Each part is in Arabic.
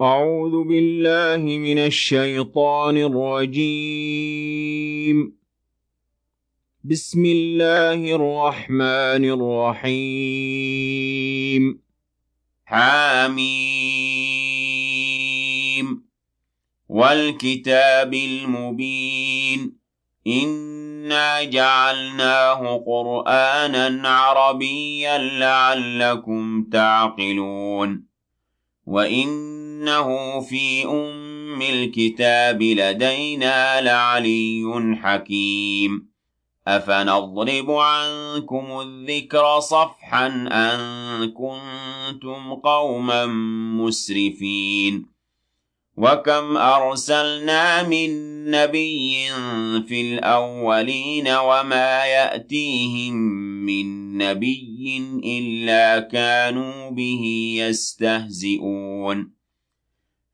أعوذ بالله من الشيطان الرجيم. بسم الله الرحمن الرحيم. حاميم. والكتاب المبين. إنا جعلناه قرآنا عربيا لعلكم تعقلون. وإنه في أم الكتاب لدينا لعلي حكيم أفنضرب عنكم الذكر صفحا أن كنتم قوما مسرفين وكم أرسلنا من نبي في الأولين وما يأتيهم من نبي إلا كانوا به يستهزئون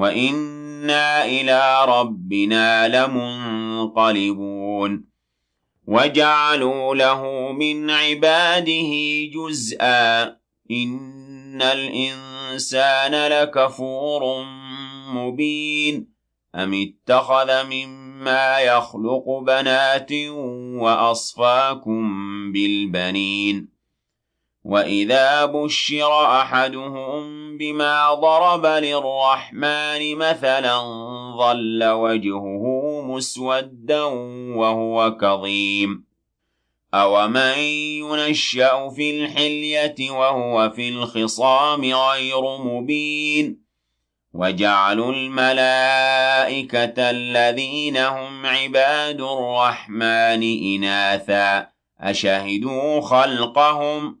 وإنا إلى ربنا لمنقلبون وجعلوا له من عباده جزءا إن إِنَّ الْإِنسَانَ لَكَفُورٌ مُّبِينٌ أَمِ اتَّخَذَ مِمَّا يَخْلُقُ بَنَاتٍ وَأَصْفَاكُم بِالْبَنِينَ وَإِذَا بُشِّرَ أَحَدُهُم بِمَا ضَرَبَ لِلرَّحْمَٰنِ مَثَلًا ظَلَّ وَجْهُهُ مُسْوَدًّا وَهُوَ كَظِيمٌ أَوَمَن يُنَشَّأُ فِي الْحِلْيَةِ وَهُوَ فِي الْخِصَامِ غَيْرُ مُبِينٍ وَجَعَلُوا الْمَلَائِكَةَ الَّذِينَ هُمْ عِبَادُ الرَّحْمَٰنِ إِنَاثًا أَشَهِدُوا خَلْقَهُمْ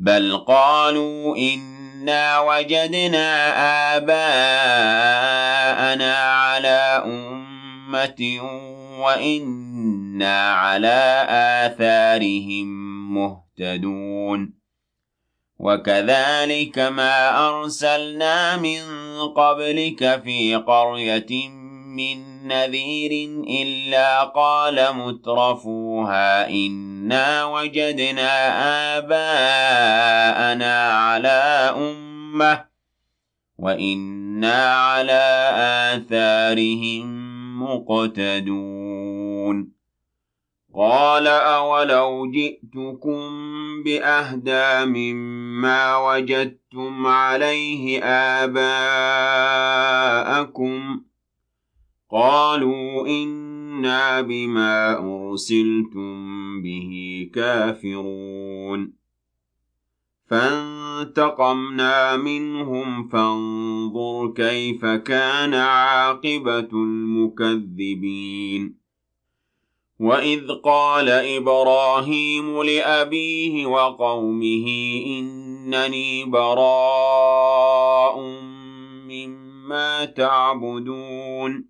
بَلْ قَالُوا إِنَّا وَجَدْنَا آبَاءَنَا عَلَىٰ أُمَّةٍ وَإِنَّا عَلَىٰ آثَارِهِم مُّهْتَدُونَ وَكَذَٰلِكَ مَا أَرْسَلْنَا مِن قَبْلِكَ فِي قَرْيَةٍ مِّن نَّذِيرٍ إِلَّا قَالَ مُتْرَفُوهَا إِنَّا وَجَدْنَا آبَاءَنَا عَلَىٰ أُمَّةٍ وَإِنَّا عَلَىٰ آثَارِهِم مُّقْتَدُونَ قَالَ أَوَلَوْ جِئْتُكُم بِأَهْدَىٰ مِمَّا وَجَدتُّمْ عَلَيْهِ آبَاءَكُمْ ۖ قَالُوا إِنَّا بِمَا أُرْسِلْتُم بِهِ كَافِرُونَ. فَانتَقَمْنَا مِنْهُمْ فَانظُرْ كَيْفَ كَانَ عَاقِبَةُ الْمُكَذِّبِينَ. وَإِذْ قَالَ إِبْرَاهِيمُ لِأَبِيهِ وَقَوْمِهِ إِنَّنِي بَرَاءٌ ما تعبدون.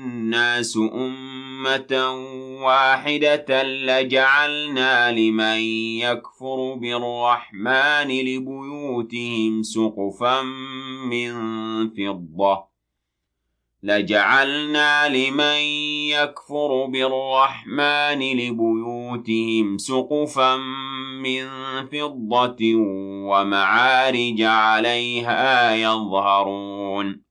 أمة واحدة لجعلنا لمن يكفر بالرحمن لبيوتهم سقفا من فضة. لجعلنا لمن يكفر بالرحمن لبيوتهم سقفا من فضة ومعارج عليها يظهرون.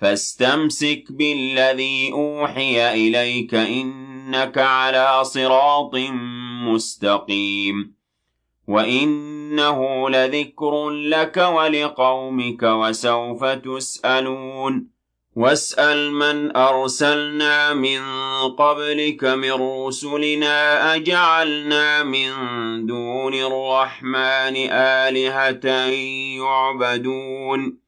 فاستمسك بالذي أوحي إليك إنك على صراط مستقيم وإنه لذكر لك ولقومك وسوف تسألون واسأل من أرسلنا من قبلك من رسلنا أجعلنا من دون الرحمن آلهة يعبدون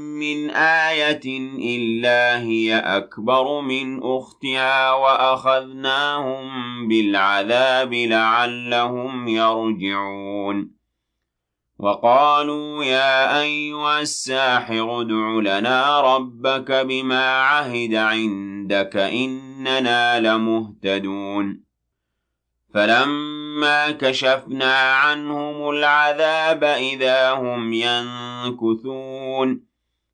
من آية إلا هي أكبر من أختها وأخذناهم بالعذاب لعلهم يرجعون. وقالوا يا أيها الساحر ادع لنا ربك بما عهد عندك إننا لمهتدون. فلما كشفنا عنهم العذاب إذا هم ينكثون.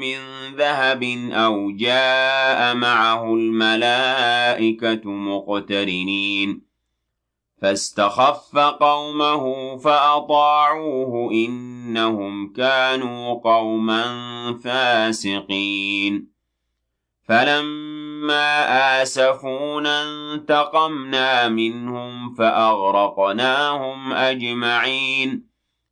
من ذهب أو جاء معه الملائكة مقترنين. فاستخف قومه فأطاعوه إنهم كانوا قوما فاسقين. فلما آسفونا انتقمنا منهم فأغرقناهم أجمعين.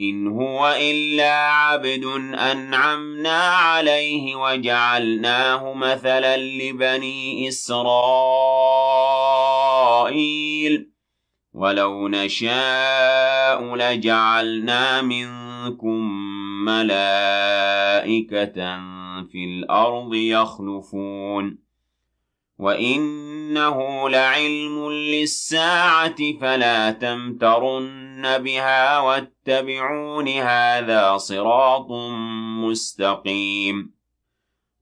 إن هو إلا عبد أنعمنا عليه وجعلناه مثلا لبني إسرائيل. ولو نشاء لجعلنا منكم ملائكة في الأرض يخلفون. وإنه لعلم للساعة فلا تمترن بها واتبعون هذا صراط مستقيم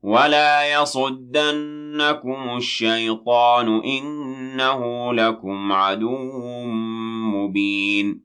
ولا يصدنكم الشيطان إنه لكم عدو مبين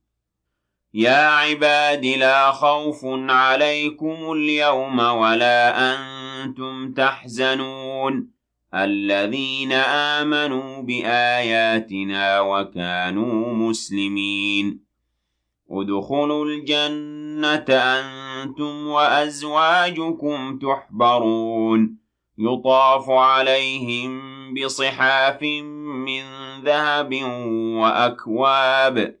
يا عباد لا خوف عليكم اليوم ولا أنتم تحزنون الذين آمنوا بآياتنا وكانوا مسلمين ادخلوا الجنة أنتم وأزواجكم تحبرون يطاف عليهم بصحاف من ذهب وأكواب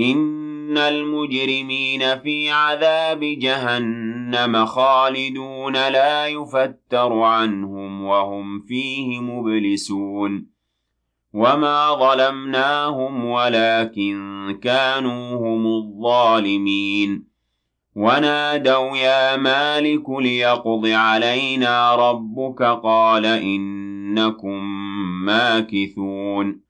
إن المجرمين في عذاب جهنم خالدون لا يفتر عنهم وهم فيه مبلسون وما ظلمناهم ولكن كانوا هم الظالمين ونادوا يا مالك ليقض علينا ربك قال إنكم ماكثون